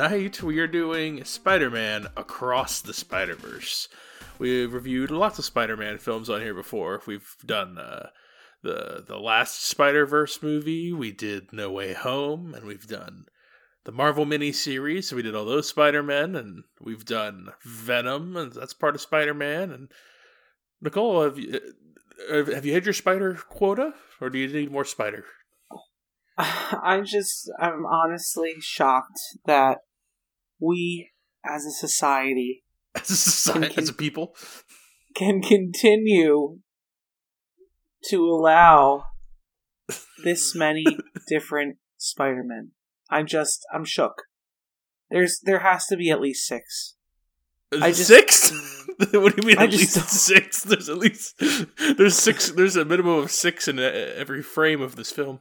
tonight we are doing Spider-Man Across the Spider-Verse. We've reviewed lots of Spider-Man films on here before. We've done uh, the the last Spider-Verse movie. We did No Way Home, and we've done the Marvel miniseries. So we did all those Spider-Men, and we've done Venom, and that's part of Spider-Man. And Nicole, have you uh, have you hit your spider quota, or do you need more spider? I'm just, I'm honestly shocked that we, as a society, as a society, can, as a people, can continue to allow this many different Spider-Men. I'm just, I'm shook. There's, there has to be at least six. I just, six? what do you mean I at least six? There's at least there's six. There's a minimum of six in uh, every frame of this film.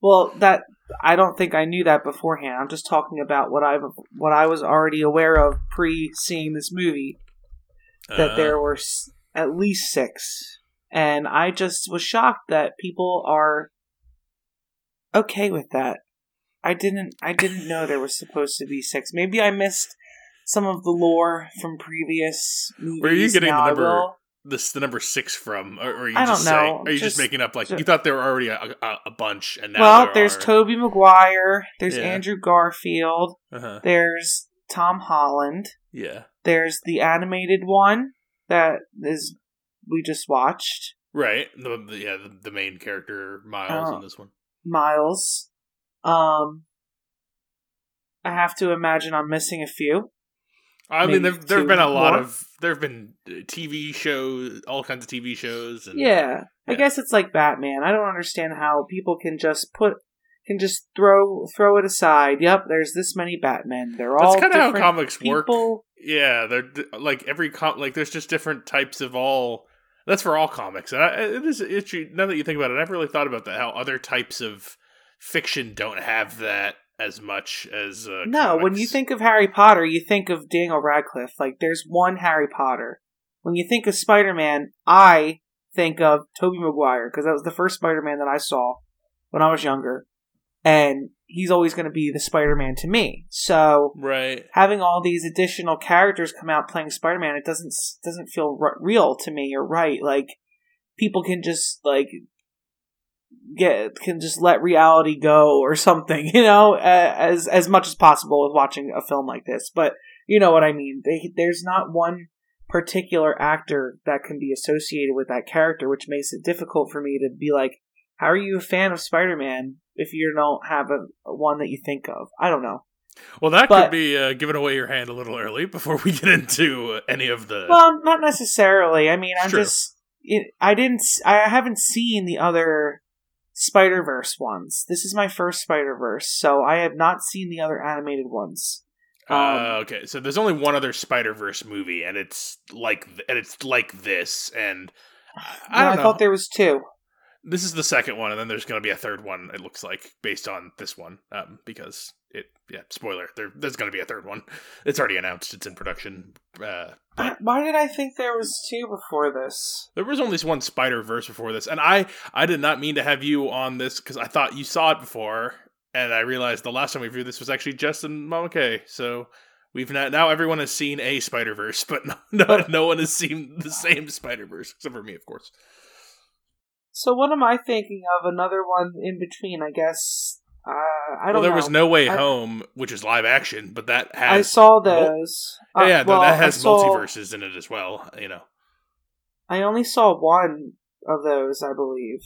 Well, that I don't think I knew that beforehand. I'm just talking about what I what I was already aware of pre seeing this movie. That uh, there were at least six, and I just was shocked that people are okay with that. I didn't I didn't know there was supposed to be six. Maybe I missed some of the lore from previous movies. Where are you getting the number? This the number six from, or, or are you I just saying? Are you just, just, making up like just, you thought there were already a, a, a bunch, and now well, there there's are... Tobey Maguire, there's yeah. Andrew Garfield, uh-huh. there's Tom Holland, yeah, there's the animated one that is we just watched, right? The, the yeah, the, the, main character Miles uh, in this one, Miles. Um, I have to imagine I'm missing a few. I mean, there have been a lot more. of there have been uh, TV shows, all kinds of TV shows. And, yeah. yeah, I guess it's like Batman. I don't understand how people can just put can just throw throw it aside. Yep, there's this many Batmen. They're all That's kind of how comics people. work. Yeah, they're like every com like there's just different types of all. That's for all comics, and I, it is itchy. Now that you think about it, I've really thought about that. How other types of fiction don't have that as much as uh, no. Comics. When you think of Harry Potter, you think of Daniel Radcliffe. Like there's one Harry Potter. When you think of Spider Man, I think of Tobey Maguire because that was the first Spider Man that I saw when I was younger, and he's always going to be the Spider Man to me. So right, having all these additional characters come out playing Spider Man, it doesn't doesn't feel r- real to me You're right. Like people can just like get can just let reality go or something, you know, as as much as possible with watching a film like this. But you know what I mean. They, there's not one particular actor that can be associated with that character, which makes it difficult for me to be like, how are you a fan of Spider-Man if you don't have a, a one that you think of? I don't know. Well, that but, could be uh, giving away your hand a little early before we get into any of the. Well, not necessarily. I mean, I'm True. just. It, I didn't. I haven't seen the other Spider Verse ones. This is my first Spider Verse, so I have not seen the other animated ones. Uh, um, uh, okay, so there's only one other Spider Verse movie, and it's like and it's like this, and I, I, I thought there was two. This is the second one, and then there's going to be a third one. It looks like based on this one, um, because it yeah spoiler there there's going to be a third one. It's already announced it's in production uh, why did i think there was two before this? There was only one spider verse before this and i i did not mean to have you on this because i thought you saw it before and i realized the last time we reviewed this was actually justin mama K. so we've not, now everyone has seen a spider verse but no, no, no one has seen the same spider verse except for me of course. So what am i thinking of? Another one in between i guess uh, I don't. Well, there know. was No Way I, Home, which is live action, but that has. I saw those. Mul- uh, yeah, well, that has saw, multiverses in it as well. You know. I only saw one of those, I believe,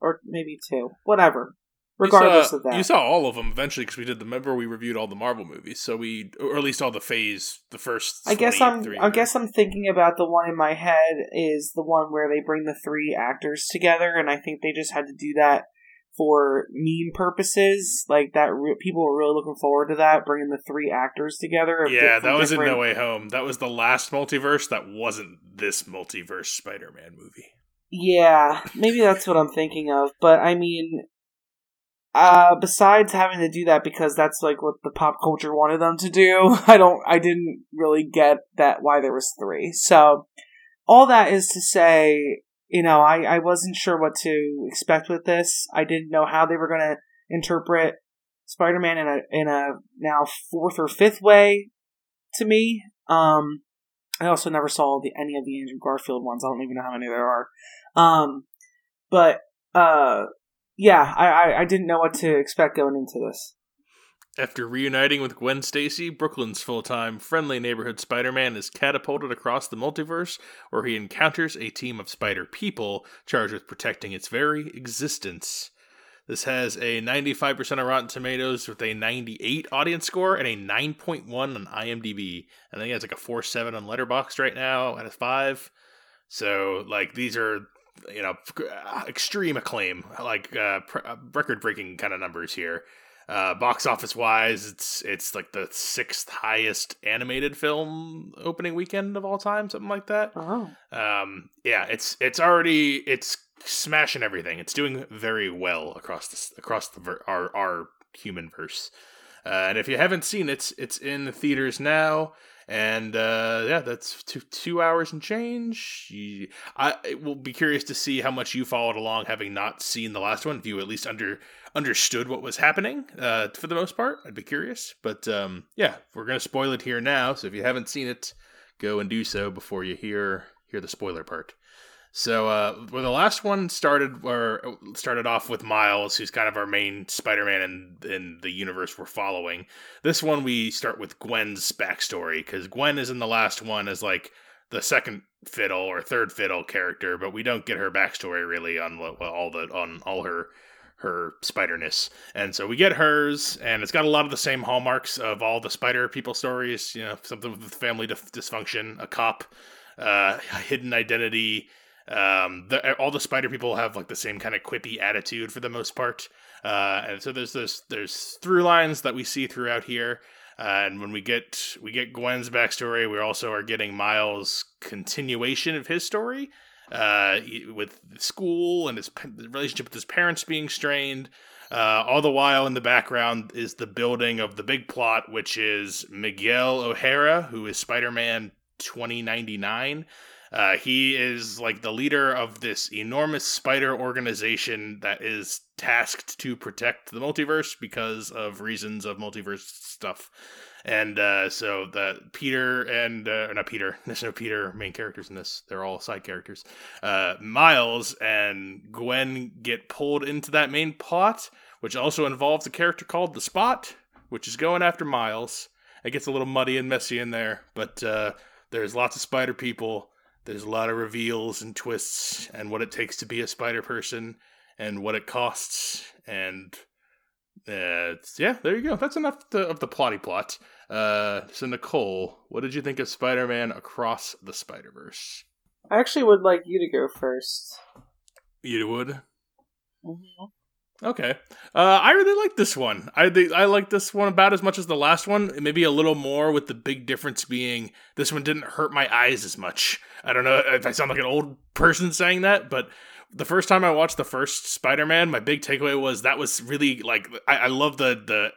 or maybe two. Whatever. Regardless saw, of that, you saw all of them eventually because we did the. Remember, we reviewed all the Marvel movies, so we, or at least all the Phase, the first. I guess I'm. I guess I'm thinking about the one in my head is the one where they bring the three actors together, and I think they just had to do that for meme purposes, like that, re- people were really looking forward to that, bringing the three actors together. Yeah, that was different... in No Way Home. That was the last multiverse. That wasn't this multiverse Spider-Man movie. Yeah, maybe that's what I'm thinking of. But I mean, uh, besides having to do that because that's like what the pop culture wanted them to do, I don't, I didn't really get that why there was three. So all that is to say, you know, I, I wasn't sure what to expect with this. I didn't know how they were going to interpret Spider-Man in a in a now fourth or fifth way to me. Um, I also never saw the, any of the Andrew Garfield ones. I don't even know how many there are. Um, but uh, yeah, I, I, I didn't know what to expect going into this. After reuniting with Gwen Stacy, Brooklyn's full time friendly neighborhood Spider Man is catapulted across the multiverse, where he encounters a team of spider people charged with protecting its very existence. This has a 95% of Rotten Tomatoes with a 98 audience score and a 9.1 on IMDb. I think it's like a 4.7 on Letterboxd right now and a 5. So, like, these are, you know, extreme acclaim, like uh, uh record breaking kind of numbers here. Uh, box office wise, it's it's like the sixth highest animated film opening weekend of all time, something like that. Oh. Um, yeah, it's it's already it's smashing everything. It's doing very well across this across the ver- our our human verse. Uh, and if you haven't seen it, it's in the theaters now. And uh, yeah, that's two two hours and change. I will be curious to see how much you followed along, having not seen the last one. If you at least under understood what was happening uh, for the most part. I'd be curious. But um, yeah, we're going to spoil it here now. So if you haven't seen it, go and do so before you hear hear the spoiler part. So uh, well, the last one started or started off with Miles, who's kind of our main Spider-Man in in the universe we're following. This one we start with Gwen's backstory because Gwen is in the last one as like the second fiddle or third fiddle character, but we don't get her backstory really on all the on all her her spiderness. And so we get hers, and it's got a lot of the same hallmarks of all the spider people stories. You know, something with family dysfunction, a cop, uh, hidden identity. Um, the, all the spider people have like the same kind of quippy attitude for the most part. Uh, and so there's this there's through lines that we see throughout here. Uh, and when we get we get Gwen's backstory, we also are getting Miles' continuation of his story uh, with school and his relationship with his parents being strained. Uh, all the while in the background is the building of the big plot, which is Miguel O'Hara, who is Spider Man 2099. Uh, he is like the leader of this enormous spider organization that is tasked to protect the multiverse because of reasons of multiverse stuff. And uh, so the Peter and uh, not Peter, there's no Peter main characters in this. They're all side characters. Uh, Miles and Gwen get pulled into that main plot, which also involves a character called the Spot, which is going after Miles. It gets a little muddy and messy in there, but uh, there's lots of spider people. There's a lot of reveals and twists, and what it takes to be a spider person, and what it costs, and uh, yeah, there you go. That's enough to, of the plotty plot. Uh, so Nicole, what did you think of Spider-Man Across the Spider-Verse? I actually would like you to go first. You would. Mm-hmm. Okay. Uh, I really like this one. I I like this one about as much as the last one. Maybe a little more, with the big difference being this one didn't hurt my eyes as much. I don't know if I sound like an old person saying that, but the first time I watched the first Spider-Man, my big takeaway was that was really like I, I love the the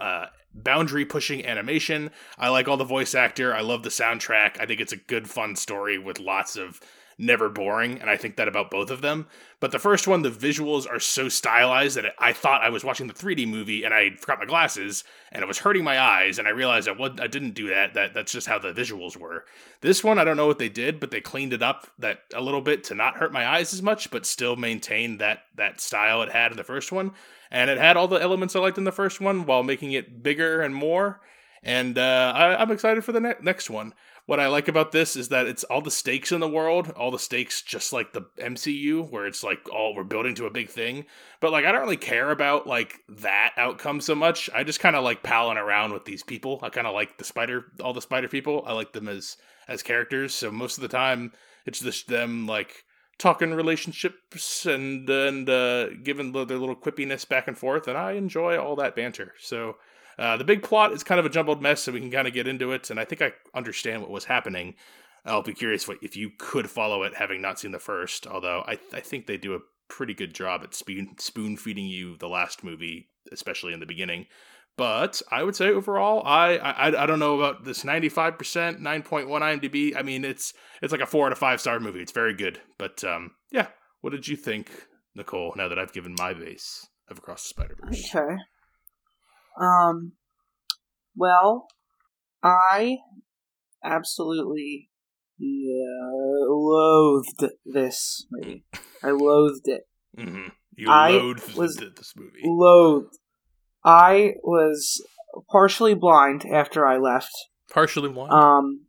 uh, uh, boundary pushing animation. I like all the voice actor. I love the soundtrack. I think it's a good fun story with lots of never boring, and I think that about both of them. But the first one, the visuals are so stylized that I thought I was watching the 3D movie, and I forgot my glasses, and it was hurting my eyes, and I realized I, I didn't do that. That that's just how the visuals were. This one, I don't know what they did, but they cleaned it up that a little bit to not hurt my eyes as much, but still maintain that that style it had in the first one, and it had all the elements I liked in the first one while making it bigger and more. And uh, I, am excited for the ne- next one what I like about this is that it's all the stakes in the world, all the stakes just like the MCU, where it's like, oh, we're building to a big thing. But like, I don't really care about like that outcome so much. I just kind of like palling around with these people. I kind of like the spider, all the spider people. I like them as as characters. So most of the time, it's just them like talking relationships and and uh, giving their little quippiness back and forth, and I enjoy all that banter. So uh, the big plot is kind of a jumbled mess, so we can kind of get into it. And I think I understand what was happening. I'll be curious what, if you could follow it, having not seen the first. Although I, I think they do a pretty good job at spoon spoon feeding you the last movie, especially in the beginning. But I would say overall, I I, I don't know about this ninety five percent, nine point one IMDb. I mean, it's it's like a four out of five star movie. It's very good, but um, yeah, what did you think, Nicole? Now that I've given my base of Across the Spider Verse. Okay. Um. Well, I absolutely loathed this movie. I loathed it. Mm-hmm. You I loathed was- this movie. Loathed. I was partially blind after I left. Partially blind. Um,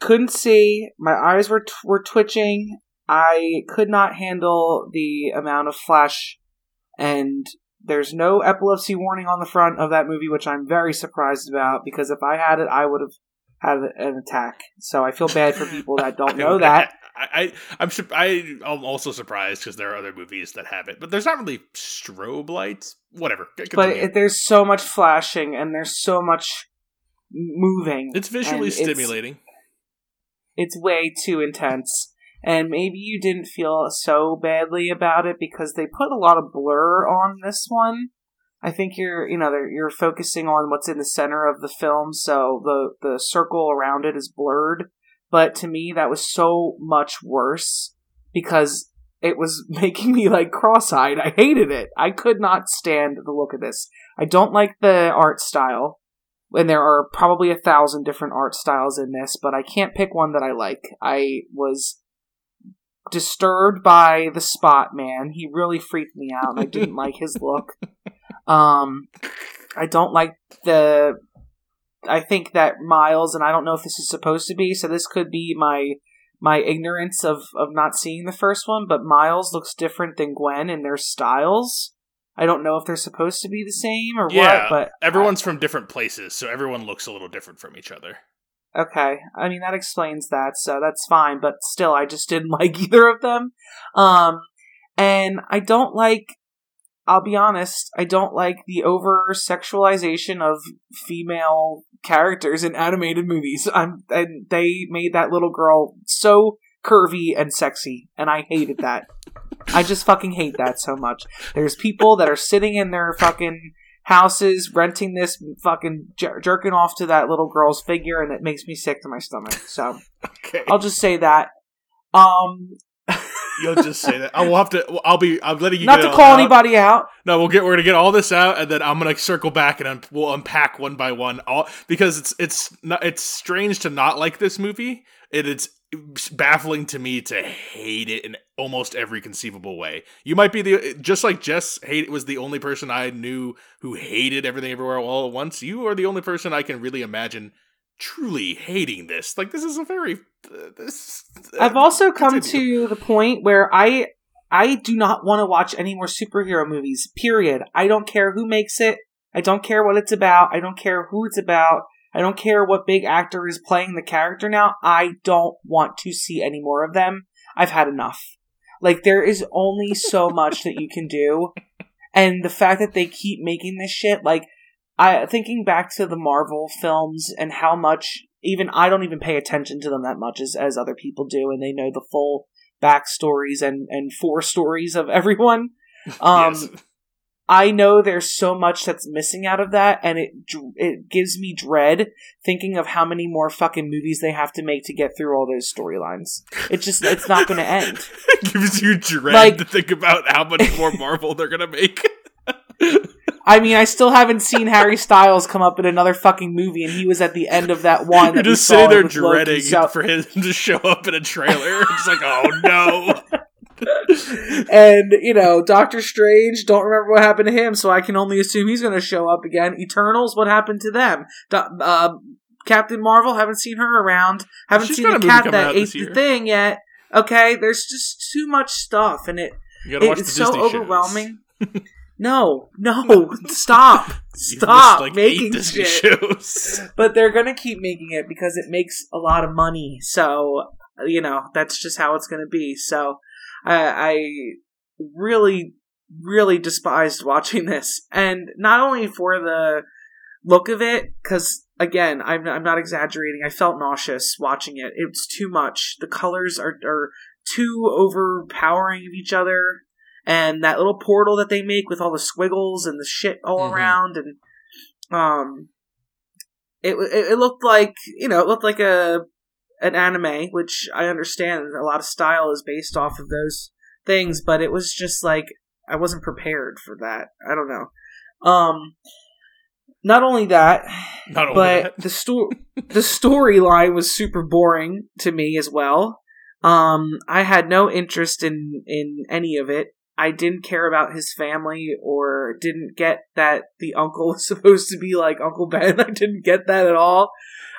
couldn't see. My eyes were t- were twitching. I could not handle the amount of flash, and there's no epilepsy warning on the front of that movie, which I'm very surprised about because if I had it, I would have had an attack. So I feel bad for people that don't know that. I, I I'm I I'm also surprised because there are other movies that have it, but there's not really strobe lights. Whatever. C- But it, there's so much flashing and there's so much moving. it's visually and it's- stimulating. it's way too intense. And maybe you didn't feel so badly about it because they put a lot of blur on this one. I think you're, you know, you're focusing on what's in the center of the film, so the the circle around it is blurred. But to me, that was so much worse because it was making me like cross-eyed. I hated it. I could not stand the look of this. I don't like the art style and there are probably a thousand different art styles in this, but I can't pick one that I like. I was disturbed by the spot man. He really freaked me out, I didn't like his look. Um, I don't like the. I think that Miles, and I don't know if this is supposed to be, so this could be my my ignorance of of not seeing the first one, but Miles looks different than Gwen in their styles. I don't know if they're supposed to be the same or Yeah, what, but Everyone's from different places, so everyone looks a little different from each other. Okay, I mean that explains that, so that's fine. But still, I just didn't like either of them. Um, and I don't like. I'll be honest. I don't like the over sexualization of female characters in animated movies. I'm and they made that little girl so curvy and sexy, and I hated that. I just fucking hate that so much. There's people that are sitting in their fucking houses renting this fucking jer- jerking off to that little girl's figure and it makes me sick to my stomach so. Okay, i'll just say that. Um you'll just say that. I will have to. I'll be. I'm letting you not to call out. anybody out No, we'll get. We're gonna get all this out, and then I'm gonna circle back and un- we'll unpack one by one. All because it's it's not. It's strange to not like this movie. It, it's baffling to me to hate it in almost every conceivable way. You might be the just like Jess hate was the only person I knew who hated everything everywhere all at once. You are the only person I can really imagine truly hating this. Like this is a very uh, this. i've also come continue. to the point where i i do not want to watch any more superhero movies period i don't care who makes it i don't care what it's about i don't care who it's about I don't care what big actor is playing the character now. I don't want to see any more of them. I've had enough. Like there is only so much that you can do, and the fact that they keep making this shit, like I thinking back to the Marvel films and how much even I don't even pay attention to them that much as as other people do, and they know the full backstories and and four stories of everyone. Um, Yes. I know there's so much that's missing out of that, and it it gives me dread thinking of how many more fucking movies they have to make to get through all those storylines. It's just it's not going to end. it gives you dread Like- to think about how much more Marvel they're gonna make. I mean, I still haven't seen Harry Styles come up in another fucking movie, and he was at the end of that one. You're that just sitting there dreading for him to show up in a trailer. It's like, oh no. and you know, Doctor Strange. Don't remember what happened to him, so I can only assume he's going to show up again. Eternals. What happened to them? Do- uh, Captain Marvel. Haven't seen her around. Haven't She's seen the a cat that ate the thing yet. Okay, there's just too much stuff, and it You it's so Disney overwhelming. no, no, stop, stop like, making Disney shit. shows. But they're gonna keep making it because it makes a lot of money. So you know that's just how it's gonna be. So I, I really, really despised watching this, and not only for the look of it, because again, I'm I'm not exaggerating. I felt nauseous watching it. It's too much. The colors are are too overpowering of each other. And that little portal that they make with all the squiggles and the shit all Mhm. around, and um, it, it it looked like you know it looked like a an anime, which I understand a lot of style is based off of those things, but it was just like I wasn't prepared for that. I don't know. Um, not only that, Not only but that. the sto- the storyline was super boring to me as well. Um, I had no interest in in any of it. I didn't care about his family or didn't get that the uncle was supposed to be like Uncle Ben. I didn't get that at all.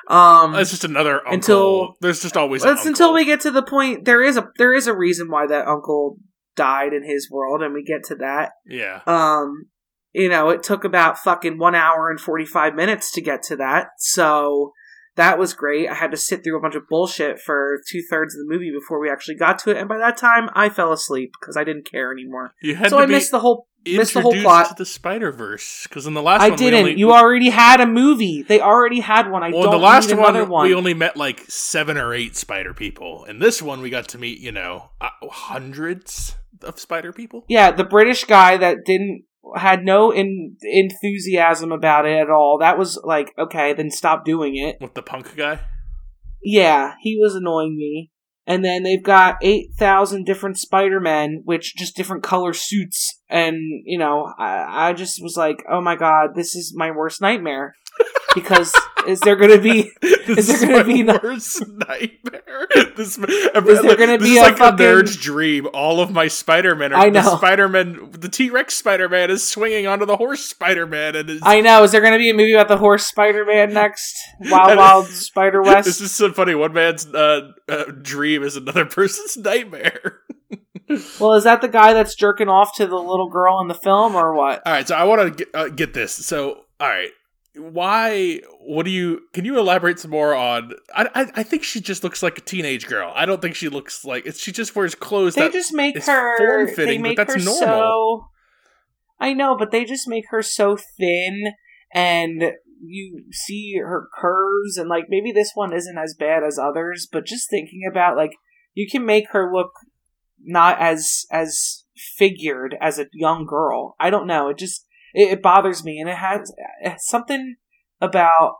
Um, That's just another uncle. until- There's just always that's until we get to the point. There is a there is a reason why that uncle died in his world, and we get to that. Yeah. Um, you know, it took about fucking one hour and 45 minutes to get to that. So that was great. I had to sit through a bunch of bullshit for two thirds of the movie before we actually got to it. And by that time, I fell asleep because I didn't care anymore. You had So to I missed the whole. missed the whole plot. to the Spider Verse because in the last I one didn't. only- you already had a movie. They already had one. I well, don't the last need one, one. we only met like seven or eight spider people. In this one, we got to meet, you know, uh, hundreds of spider people. yeah, the British guy that didn't had no in, enthusiasm about it at all. That was like, okay, then stop doing it. With the punk guy. Yeah, he was annoying me. And then they've got 8,000 different Spider-Men, which just different color suits. And, you know, I, I just was like, oh my god, this is my worst nightmare. Because is there going to be. this there is gonna my be the- worst nightmare. This, is there gonna this be is a like fucking- a nerd's dream. All of my Spider-Man are I the know. Spider-Man. The T-Rex Spider-Man is swinging onto the horse Spider-Man, and is, I know, is there going to be a movie about the horse Spider-Man next? Wild Wild Spider West. This is so funny. One man's uh, uh, dream is another person's nightmare. Well, is that the guy that's jerking off to the little girl in the film, or what? All right, so I want to get, uh, get this. So, all right, why? What do you? Can you elaborate some more on? I, I I think she just looks like a teenage girl. I don't think she looks like. She just wears clothes They that. just make her. form-fitting, They but make that's her normal. so. I know, but they just make her so thin, and you see her curves, and like maybe this one isn't as bad as others, but just thinking about like you can make her look not as as figured as a young girl. I don't know. It just it, it bothers me, and it has, it has something about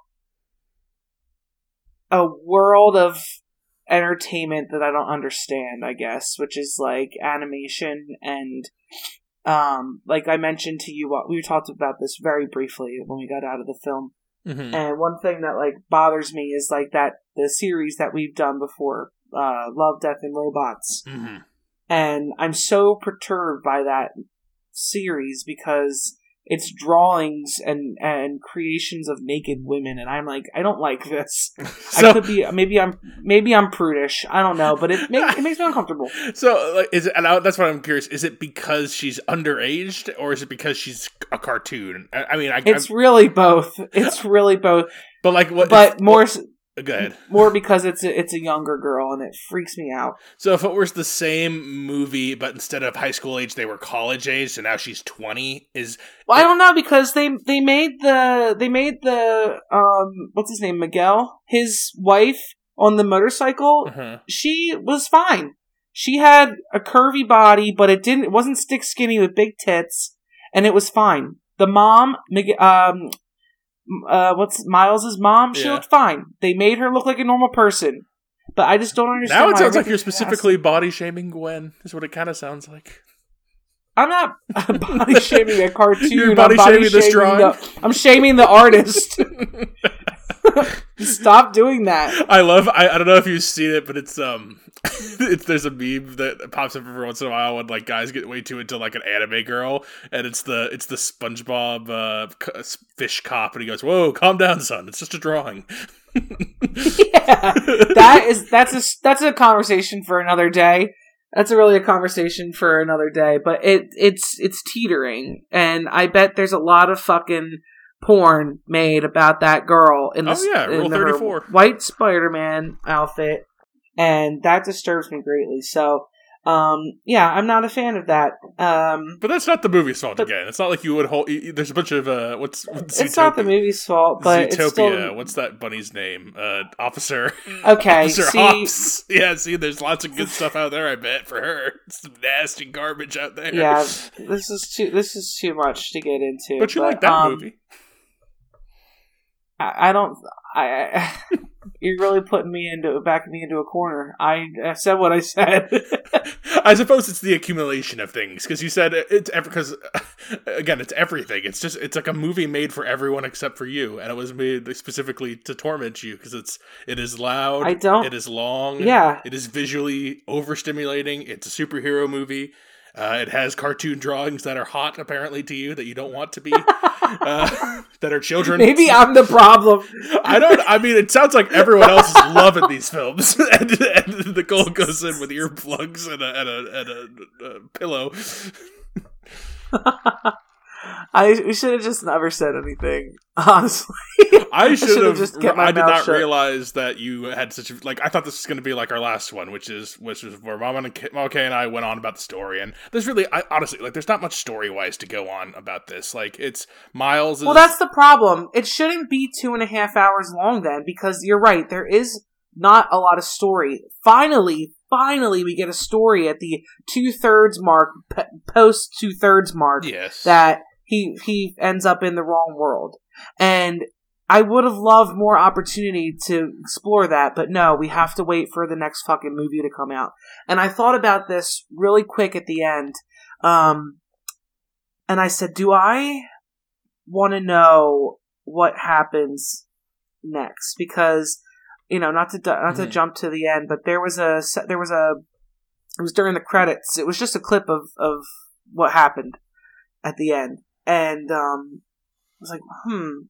a world of entertainment that I don't understand, I guess, which is like animation and um like I mentioned to you what we talked about this very briefly when we got out of the film. Mhm. And one thing that like bothers me is like that the series that we've done before, uh Love, Death and Robots. Mhm. And I'm so perturbed by that series because it's drawings and and creations of naked women and I'm like I don't like this. I could be maybe I'm maybe I'm prudish. I don't know, but it makes it makes me uncomfortable. so like, is it? And I, that's what I'm curious. Is it because she's underaged, or is it because she's a cartoon? I, I mean, I, It's I'm, really both. It's really both, but like what? but more s- Go ahead. more because it's a, it's a younger girl and it freaks me out. So if it was the same movie, but instead of high school age, they were college age, and now she's twenty, is Well, I don't know because they they made the they made the um what's his name Miguel his wife on the motorcycle. uh She was fine. She had a curvy body, but it didn't. It wasn't stick skinny with big tits, and it was fine. The mom, um, uh, what's Miles's mom? She Yeah. looked fine. They made her look like a normal person, but I just don't understand. now it sounds like you're specifically body shaming Gwen. Is what it kind of sounds like. I'm not body shaming a cartoon. You're I'm body shaming this drawing? The, I'm shaming the artist. Stop doing that. I love. I, I don't know if you've seen it, but it's um, it's there's a meme that pops up every once in a while when like guys get way too into like an anime girl, and it's the it's the SpongeBob uh, fish cop, and he goes, "Whoa, calm down, son. It's just a drawing." yeah, that is that's a that's a conversation for another day. That's a really a conversation for another day. But it it's it's teetering, and I bet there's a lot of fucking porn made about that girl in Oh, yeah, in her white Spider-Man outfit, and that disturbs me greatly. So. Um. Yeah, I'm not a fan of that. Um. But that's not the movie's fault But- again. It's not like you would hold. y- y- There's a bunch of uh, what's, what's It's not the movie's fault, but Zootopia. it's still What's that bunny's name? Uh, Officer. okay. Officer see, Hopps. Yeah, see, there's lots of good stuff out there. I bet for her, some nasty garbage out there. yeah, this is too this is too much to get into. but you like that um, movie. I, I don't. I, I you're really putting me into backing me into a corner. I, I said what I said. I suppose it's the accumulation of things because you said it's ever because again it's everything. It's just it's like a movie made for everyone except for you, and it was made specifically to torment you because it's it is loud. I don't- It is long. Yeah. It is visually overstimulating. It's a superhero movie. Uh, it has cartoon drawings that are hot, apparently, to you that you don't want to be, uh, that are children. Maybe I'm the problem. I don't. I mean, it sounds like everyone else is loving these films, and, and Nicole goes in with earplugs and a and a, and a, a pillow. I we should have just never said anything. Honestly, I should should've just kept my I did not shut. realize that you had such a like. I thought this was going to be like our last one, which is which is where Mama and K, Mama and I went on about the story, and there's really, I, honestly, like, there's not much story wise to go on about this. Like, it's Miles. Is, well, that's the problem. It shouldn't be two and a half hours long then, because you're right. There is not a lot of story. Finally, finally, we get a story at the two thirds mark, p- post two thirds mark. yes. that he he ends up in the wrong world. And I would have loved more opportunity to explore that, but no, we have to wait for the next fucking movie to come out. And I thought about this really quick at the end. Um and I said, "Do I want to know what happens next?" Because you know, not to not to Mhm. jump to the end, but there was a there was a it was during the credits. It was just a clip of of what happened at the end, and um, I was like, hmm.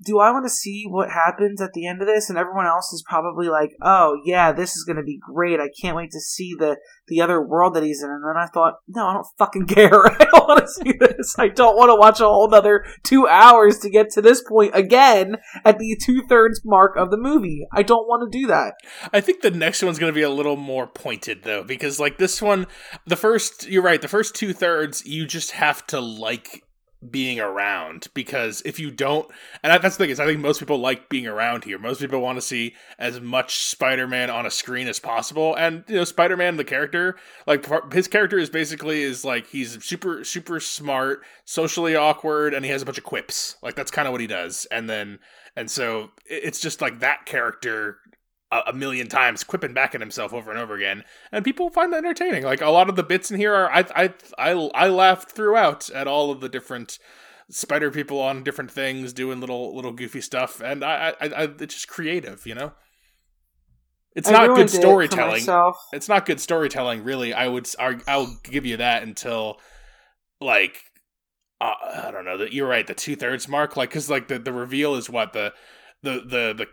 Do I want to see what happens at the end of this? And everyone else is probably like, "Oh yeah, this is going to be great! I can't wait to see the the other world that he's in." And then I thought, "No, I don't fucking care. I don't want to see this. I don't want to watch a whole other two hours to get to this point again at the two thirds mark of the movie. I don't want to do that." I think the next one's going to be a little more pointed though, because like this one, the first, you're right, the first two thirds, you just have to like being around because if you don't, and that's the thing is, I think most people like being around here. Most people want to see as much Spider-Man on a screen as possible, and you know, Spider-Man, the character, like his character is basically is like he's super super smart, socially awkward, and he has a bunch of quips. Like that's kind of what he does, and then and so it's just like that character a, million times, quipping back at himself over and over again, and people find that entertaining. Like a lot of the bits in here are, I, I, I, I laughed throughout at all of the different spider people on different things doing little, little goofy stuff, and I, I, I it's just creative, you know. It's I not good storytelling. myself. It's not good storytelling, really. I would, I, I'll give you that until, like, uh, I don't know. That you're right. The two thirds mark, like, because like the the reveal is what the the the the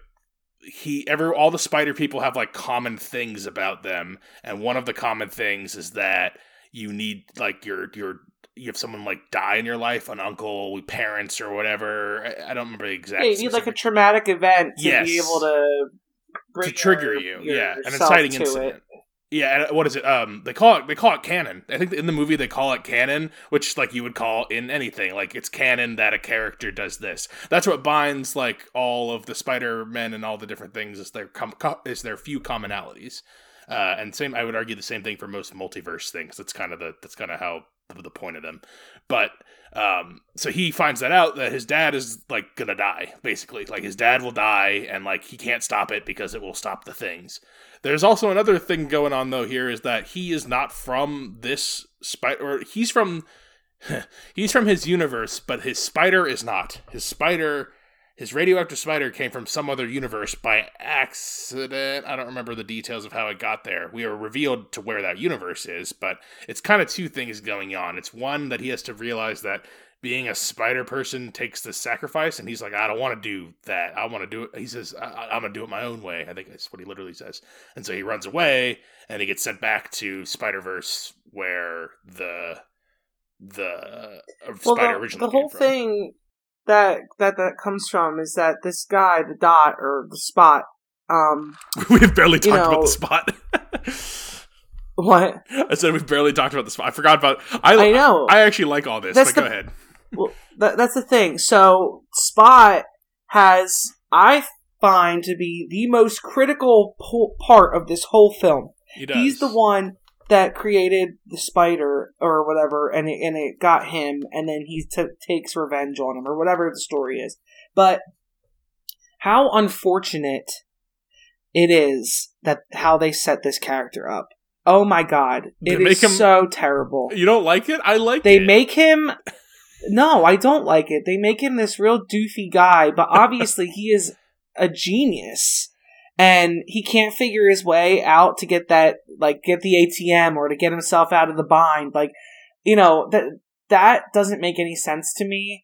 he ever all the spider people have like common things about them and one of the common things is that you need like your your you have someone like die in your life an uncle parents or whatever i, I don't remember the exact Yeah, you need like a traumatic event to Yes. be able to to trigger your- you yeah an inciting incident It. Yeah what is it? Um they call it they call it canon. I think in the movie they call it canon which like you would call in anything. Like it's canon that a character does this. That's what binds like all of the spider-men and all the different things is their com- co- is their few commonalities uh and same i would argue the same thing for most multiverse things. That's kind of the that's kind of how the, point of them. But um so he finds that out that his dad is like gonna die basically. Like his dad will die and like he can't stop it because it will stop the things. There's also another thing going on though here is that he is not from this spider or he's from he's from his universe but his spider is not. His spider his radioactive spider came from some other universe by accident. I don't remember the details of how it got there. We are revealed to where that universe is, but it's kind of two things going on. It's one that he has to realize that being a spider person takes the sacrifice, and he's like, I don't want to do that. I want to do it. He says, I- I'm going to do it my own way. I think that's what he literally says. And so he runs away, and he gets sent back to Spider Verse, where the the uh, Well, spider the, originally the whole thing that that that comes from is that this guy, the dot or the spot, um, We've barely You talked about the spot. what I said we've barely talked about the spot. I forgot about. I I know. I actually like all this. That's but go ahead. well, that, that's the thing. So Spot has, I find, to be the most critical po- part of this whole film. He. He's the one that created the spider or whatever, and it, and it got him, and then he t- takes revenge on him or whatever the story is. But how unfortunate it is that how they set this character up. Oh my god, They it is him- so terrible. You don't like it? I like They it. make him. No, I don't like it. They make him this real doofy guy, but obviously he is a genius. And he can't figure his way out to get that, like, get the ATM or to get himself out of the bind. Like, you know, that, that doesn't make any sense to me.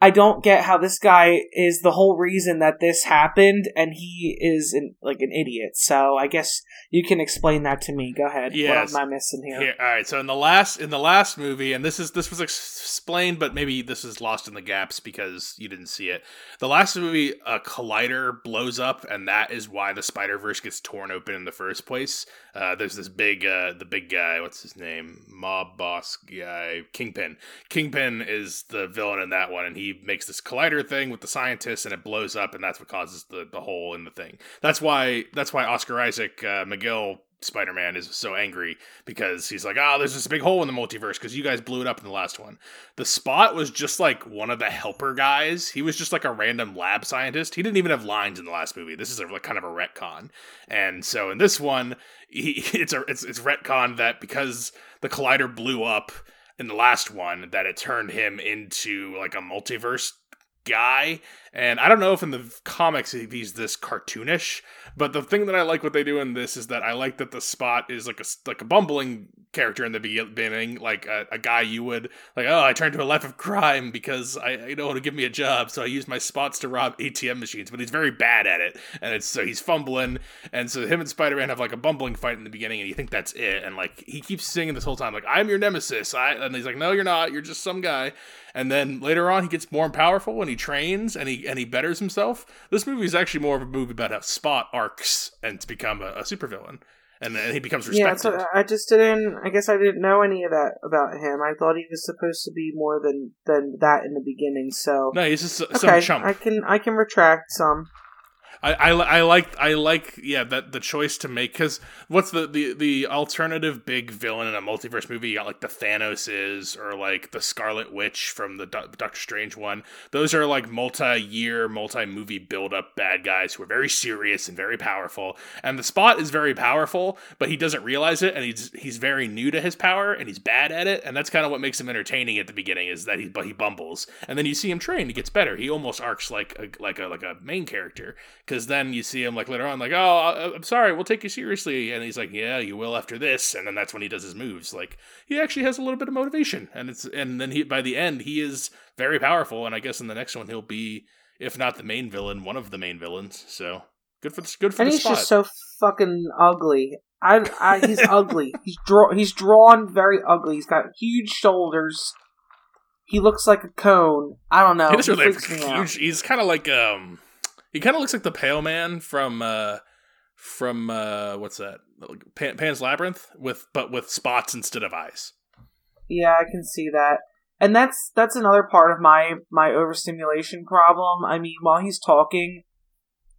I don't get how this guy is the whole reason that this happened, and he is an, like an idiot. So I guess you can explain that to me. Go ahead. Yes. What am I missing here? Here, all right. So in the last in the last movie, and this is this was explained, but maybe this is lost in the gaps because you didn't see it. The last movie, a collider blows up, and that is why the Spider Verse gets torn open in the first place. Uh, there's this big, uh, the big guy. What's his name? Mob boss guy, Kingpin. Kingpin is the villain in that one, and he makes this collider thing with the scientists, and it blows up, and that's what causes the the hole in the thing. That's why that's why Oscar Isaac uh, Miguel Spider Man is so angry because he's like, ah, there's this big hole in the multiverse because you guys blew it up in the last one. The spot was just like one of the helper guys. He was just like a random lab scientist. He didn't even have lines in the last movie. This is a, like kind of a retcon, and so in this one, he, it's a it's it's retcon that because the collider blew up in the last one, that it turned him into like a multiverse guy. And I don't know if in the comics he's this cartoonish, but the thing that I like what they do in this is that I like that the spot is like a like a bumbling character in the beginning, like a, a guy you would like. Oh, I turned to a life of crime because I, I don't want to give me a job, so I use my spots to rob ATM machines. But he's very bad at it, and it's so he's fumbling, and so him and Spider Man have like a bumbling fight in the beginning, and you think that's it, and like he keeps singing this whole time, like I'm your nemesis. I and he's like, no, you're not. You're just some guy. And then later on, he gets more powerful and he trains and he and he betters himself. This movie is actually more of a movie about how Spot arcs and to become a, a supervillain, and he becomes Yeah, respected. so I just didn't. I guess I didn't know any of that about him. I thought he was supposed to be more than than that in the beginning. So no, he's just some okay, chump. I can I can retract some. I, I, I like I like yeah that the choice to make because what's the, the the alternative big villain in a multiverse movie? You got like the Thanos is or like the Scarlet Witch from the Do- Doctor Strange one. Those are like multi year multi movie build up bad guys who are very serious and very powerful. And the Spot is very powerful but he doesn't realize it and he's he's very new to his power and he's bad at it and that's kind of what makes him entertaining at the beginning is that he but he bumbles. And then you see him train he gets better. He almost arcs like a like a like a main character then you see him like later on like oh I- i'm sorry we'll take you seriously and he's like yeah you will after this and then that's when he does his moves like he actually has a little bit of motivation and it's and then he by the end he is very powerful and i guess in the next one he'll be if not the main villain one of the main villains so good for the good for And he's spot just so fucking ugly. I, I he's ugly. He's draw he's drawn very ugly. He's got huge shoulders. He looks like a cone. I don't know. he really freaks me out. huge he's kind of like um he kind of looks like the pale man from uh from uh what's that Pan- pan's labyrinth with but with spots instead of eyes Yeah, I can see that. And that's that's another part of my my overstimulation problem. I mean, while he's talking,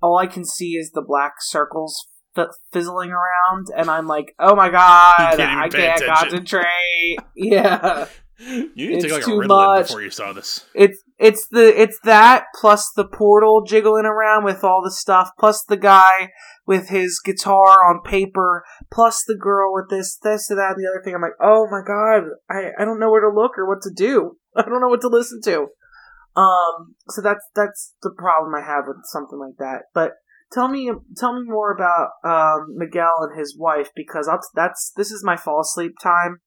all I can see is the black circles f- fizzling around, and I'm like, "Oh my god, can't I can't attention. concentrate." yeah, You need to take like a Ritalin much. before you saw this. it's it's the it's that plus the portal jiggling around with all the stuff, plus the guy with his guitar on paper, plus the girl with this this and that and the other thing. I'm like, oh my god, I I don't know where to look or what to do. I don't know what to listen to. Um, so that's that's the problem I have with something like that. But tell me tell me more about um Miguel and his wife because I'll, that's this is my fall asleep time.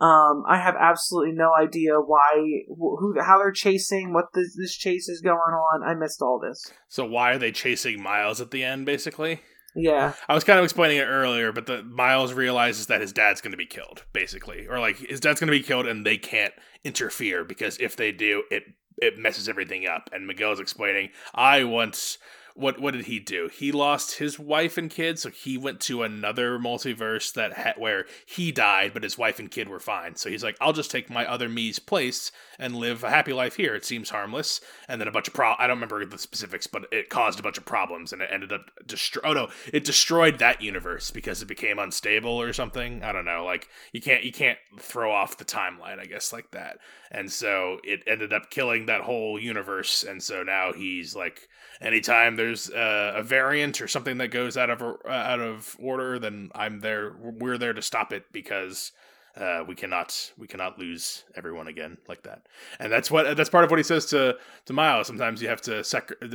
Um, I have absolutely no idea why, who, how they're chasing, what this, this chase is going on. I missed all this. So why are they chasing Miles at the end? Basically, Yeah, I was kind of explaining it earlier, but the Miles realizes that his dad's going to be killed, basically, or like his dad's going to be killed, and they can't interfere because if they do, it it messes everything up. And Miguel's explaining, I once. What what did he do? He lost his wife and kids, so he went to another multiverse that ha- where he died, but his wife and kid were fine. So he's like, I'll just take my other me's place and live a happy life here. It seems harmless. And then a bunch of pro I don't remember the specifics, but it caused a bunch of problems and it ended up destroy oh no, it destroyed that universe because it became unstable or something. I don't know. Like you can't you can't throw off the timeline, I guess, like that. And so it ended up killing that whole universe. And so now he's like anytime there's there's uh, a variant or something that goes out of uh, out of order, then I'm there. We're there to stop it because uh, we cannot we cannot lose everyone again like that. And that's what that's part of what he says to to Miles. Sometimes you have to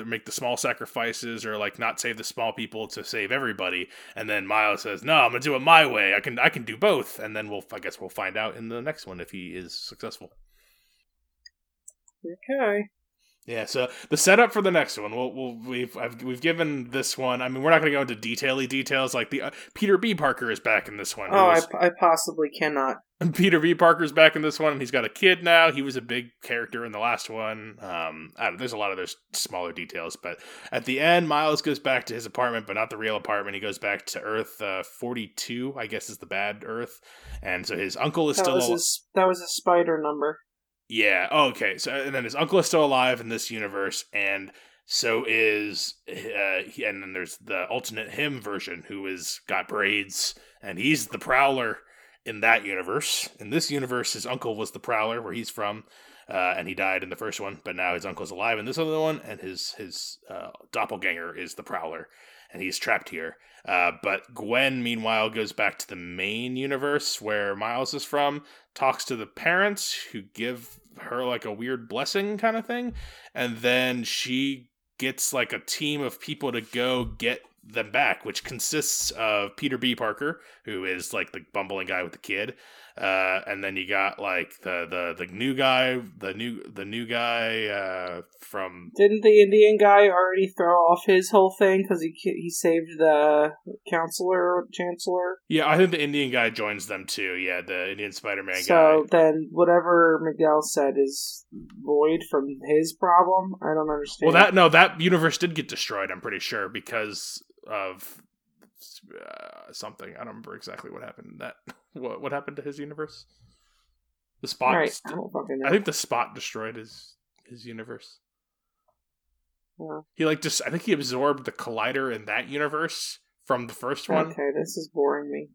make the small sacrifices or like not save the small people to save everybody. And then Miles says, "No, I'm gonna do it my way. I can I can do both." And then we'll I guess we'll find out in the next one if he is successful. Okay. Yeah, so the setup for the next one, we'll, we'll we've I've, we've given this one. I mean, we're not going to go into detaily details. Like the uh, Peter B. Parker is back in this one. Oh, was, I, I possibly cannot. Peter B. Parker's back in this one, and he's got a kid now. He was a big character in the last one. Um, there's a lot of those smaller details, but at the end, Miles goes back to his apartment, but not the real apartment. He goes back to Earth uh, 42, I guess is the bad Earth, and so his uncle is that still. Was al- his, that was a spider number. Yeah. Oh, okay. So and then his uncle is still alive in this universe, and so is uh, he, and then there's the alternate him version who is got braids, and he's the Prowler in that universe. In this universe, his uncle was the Prowler where he's from, uh, and he died in the first one. But now his uncle's alive in this other one, and his his uh, doppelganger is the Prowler, and he's trapped here. Uh, but Gwen, meanwhile, goes back to the main universe where Miles is from, talks to the parents who give her like a weird blessing kind of thing, and then she gets like a team of people to go get them back, which consists of Peter B. Parker, who is like the bumbling guy with the kid, uh, and then you got like the the the new guy, the new the new guy uh, from. Didn't the Indian guy already throw off his whole thing because he he saved the counselor chancellor? Yeah, I think the Indian guy joins them too. Yeah, the Indian Spider Man so guy. So then, whatever Miguel said is void from his problem. I don't understand. Well, that no, that universe did get destroyed. I'm pretty sure because of uh, something. I don't remember exactly what happened. That what what happened to his universe? The spot. Right. I, don't fucking know. I think the spot destroyed his his universe. Yeah. He like just I think he absorbed the collider in that universe from the first one. Okay, this is boring me.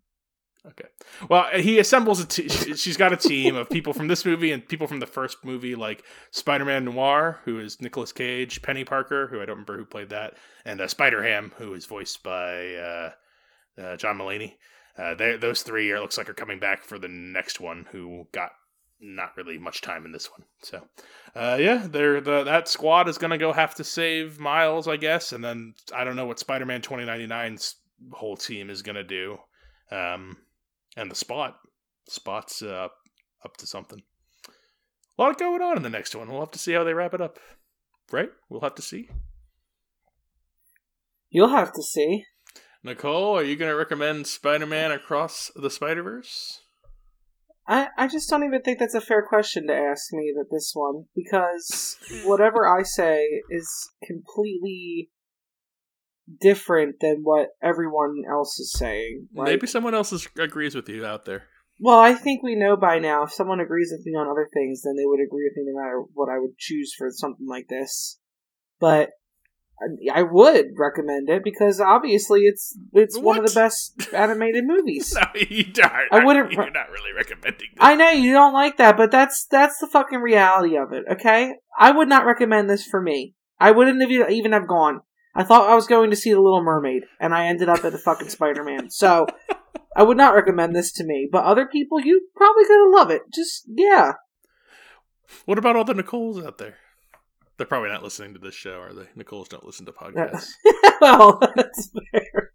Okay. Well, he assembles a. T- she's got a team of people from this movie and people from the first movie, like Spider-Man Noir, who is Nicolas Cage, Peni Parker, who I don't remember who played that, and uh, Spider-Ham, who is voiced by uh, uh, John Mulaney. Uh, those three are looks like are coming back for the next one, who got not really much time in this one. So, uh, yeah, they're the that squad is gonna go have to save Miles, I guess, and then I don't know what Spider-Man 2099's whole team is gonna do. Um, and the spot spot's uh, up to something. A lot going on in the next one. We'll have to see how they wrap it up. Right? We'll have to see. You'll have to see. Nicole, are you going to recommend Spider Man Across the Spider Verse? I, I just don't even think that's a fair question to ask me that this one because whatever I say is completely different than what everyone else is saying. Like, Maybe someone else is, agrees with you out there. Well, I think we know by now if someone agrees with me on other things, then they would agree with me no matter what I would choose for something like this. But I would recommend it because obviously it's it's what? one of the best animated movies. no, you don't. I wouldn't. You're not really recommending. This. I know you don't like that, but that's that's the fucking reality of it. Okay, I would not recommend this for me. I wouldn't have even have gone. I thought I was going to see The Little Mermaid, and I ended up at the fucking Spider Man. So I would not recommend this to me. But other people, you probably gonna love it. Just yeah. What about all the Nicoles out there? They're probably not listening to this show, are they? Nicoles don't listen to uh, podcasts. well, that's fair.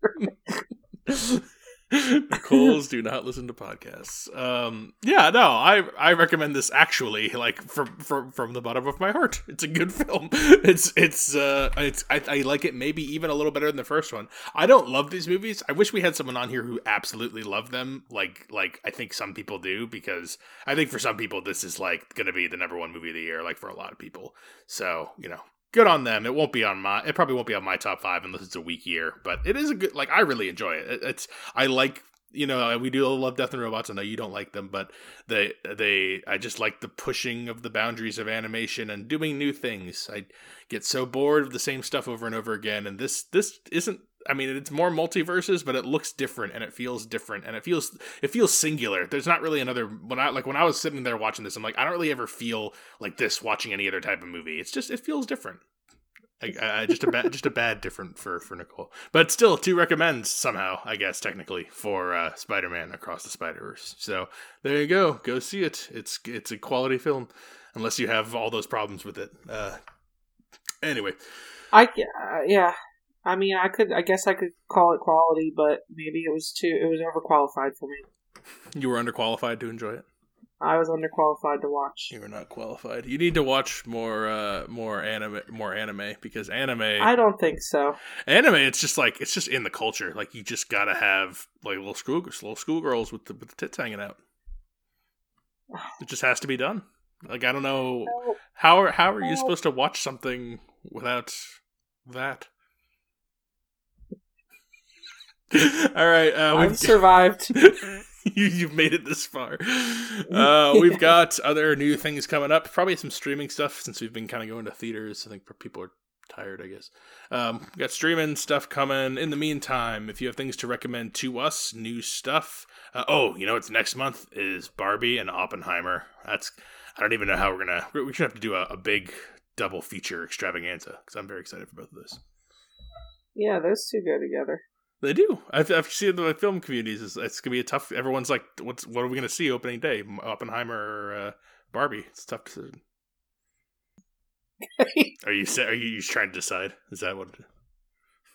Nicoles do not listen to podcasts. Um, yeah, no, I I recommend this actually, like from from from the bottom of my heart. It's a good film. It's it's uh it's I, I like it maybe even a little better than the first one. I don't love these movies. I wish we had someone on here who absolutely loved them, like like I think some people do, because I think for some people this is like gonna be the number one movie of the year, like for a lot of people. So you know, good on them. It won't be on my. It probably won't be on my top five unless it's a weak year. But it is a good. Like I really enjoy it. it it's. I like. You know, uh, we do love Death and Robots. I know you don't like them, but they they. I just like the pushing of the boundaries of animation and doing new things. I get so bored of the same stuff over and over again. And this this isn't. I mean, it's more multiverses, but it looks different and it feels different and it feels it feels singular. There's not really another when I like when I was sitting there watching this, I'm like, I don't really ever feel like this watching any other type of movie. It's just it feels different. I, I- just a bad, just a bad different for for Nicole, but still two recommends somehow. I guess technically for uh, Spider-Man Across the Spider-Verse. So there you go. Go see it. It's it's a quality film, unless you have all those problems with it. Uh, anyway, I uh, yeah. I mean, I could. I guess I could call it quality, but maybe it was too. It was overqualified for me. you were underqualified to enjoy it. I was underqualified to watch. You were not qualified. You need to watch more uh more anime more anime because anime I don't think so. anime it's just like it's just in the culture. Like you just gotta have like little school little schoolgirls with the with the tits hanging out. It just has to be done. Like I don't know No, how are how are you supposed to watch something without that? All right, uh, I've we've survived. you, you've made it this far. Uh, we've got other new things coming up. Probably some streaming stuff since we've been kind of going to theaters. I think people are tired, I guess. Um, we got streaming stuff coming. In the meantime, if you have things to recommend to us, new stuff. Uh, oh, you know what's next month is Barbie and Oppenheimer. That's I don't even know how we're gonna. We should have to do a, a big double feature extravaganza because I'm very excited for both of those. Yeah, those two go together. They do. I've, I've seen the film communities. It's, it's gonna be a tough. Everyone's like, "What's what are we gonna see opening day? Oppenheimer or uh, Barbie?" It's tough decision. Are you are you, trying to decide? Is that what?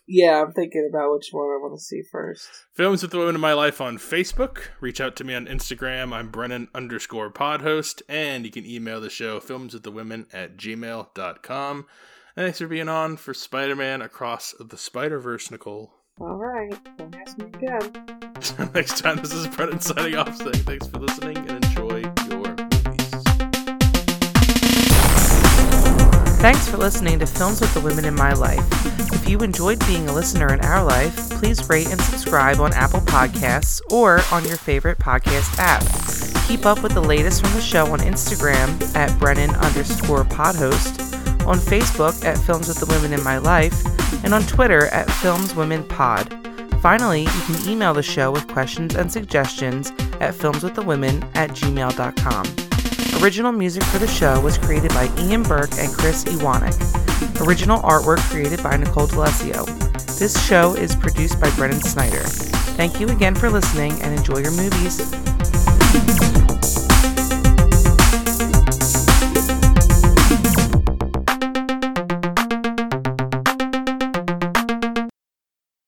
yeah, I'm thinking about which one I want to see first. Films with the women in my life on Facebook. Reach out to me on Instagram. I'm Brennan underscore podhost, and you can email the show films with the women at gmail.com. Thanks for being on for Spider Man Across the Spider Verse, Nicole. All right, don't ask me again. Next time, this is Brennan signing off saying thanks for listening and enjoy your movies. Thanks for listening to Films with the Women in My Life. If you enjoyed being a listener in our life, please rate and subscribe on Apple Podcasts or on your favorite podcast app. Keep up with the latest from the show on Instagram at Brennan underscore podhost, on Facebook at Films with the Women in My Life, and on Twitter at FilmsWomenPod. Finally, you can email the show with questions and suggestions at filmswiththewomen at gmail.com. Original music for the show was created by Ian Burke and Chris Iwanek. Original artwork created by Nicole D'Alessio. This show is produced by Brennan Snyder. Thank you again for listening and enjoy your movies.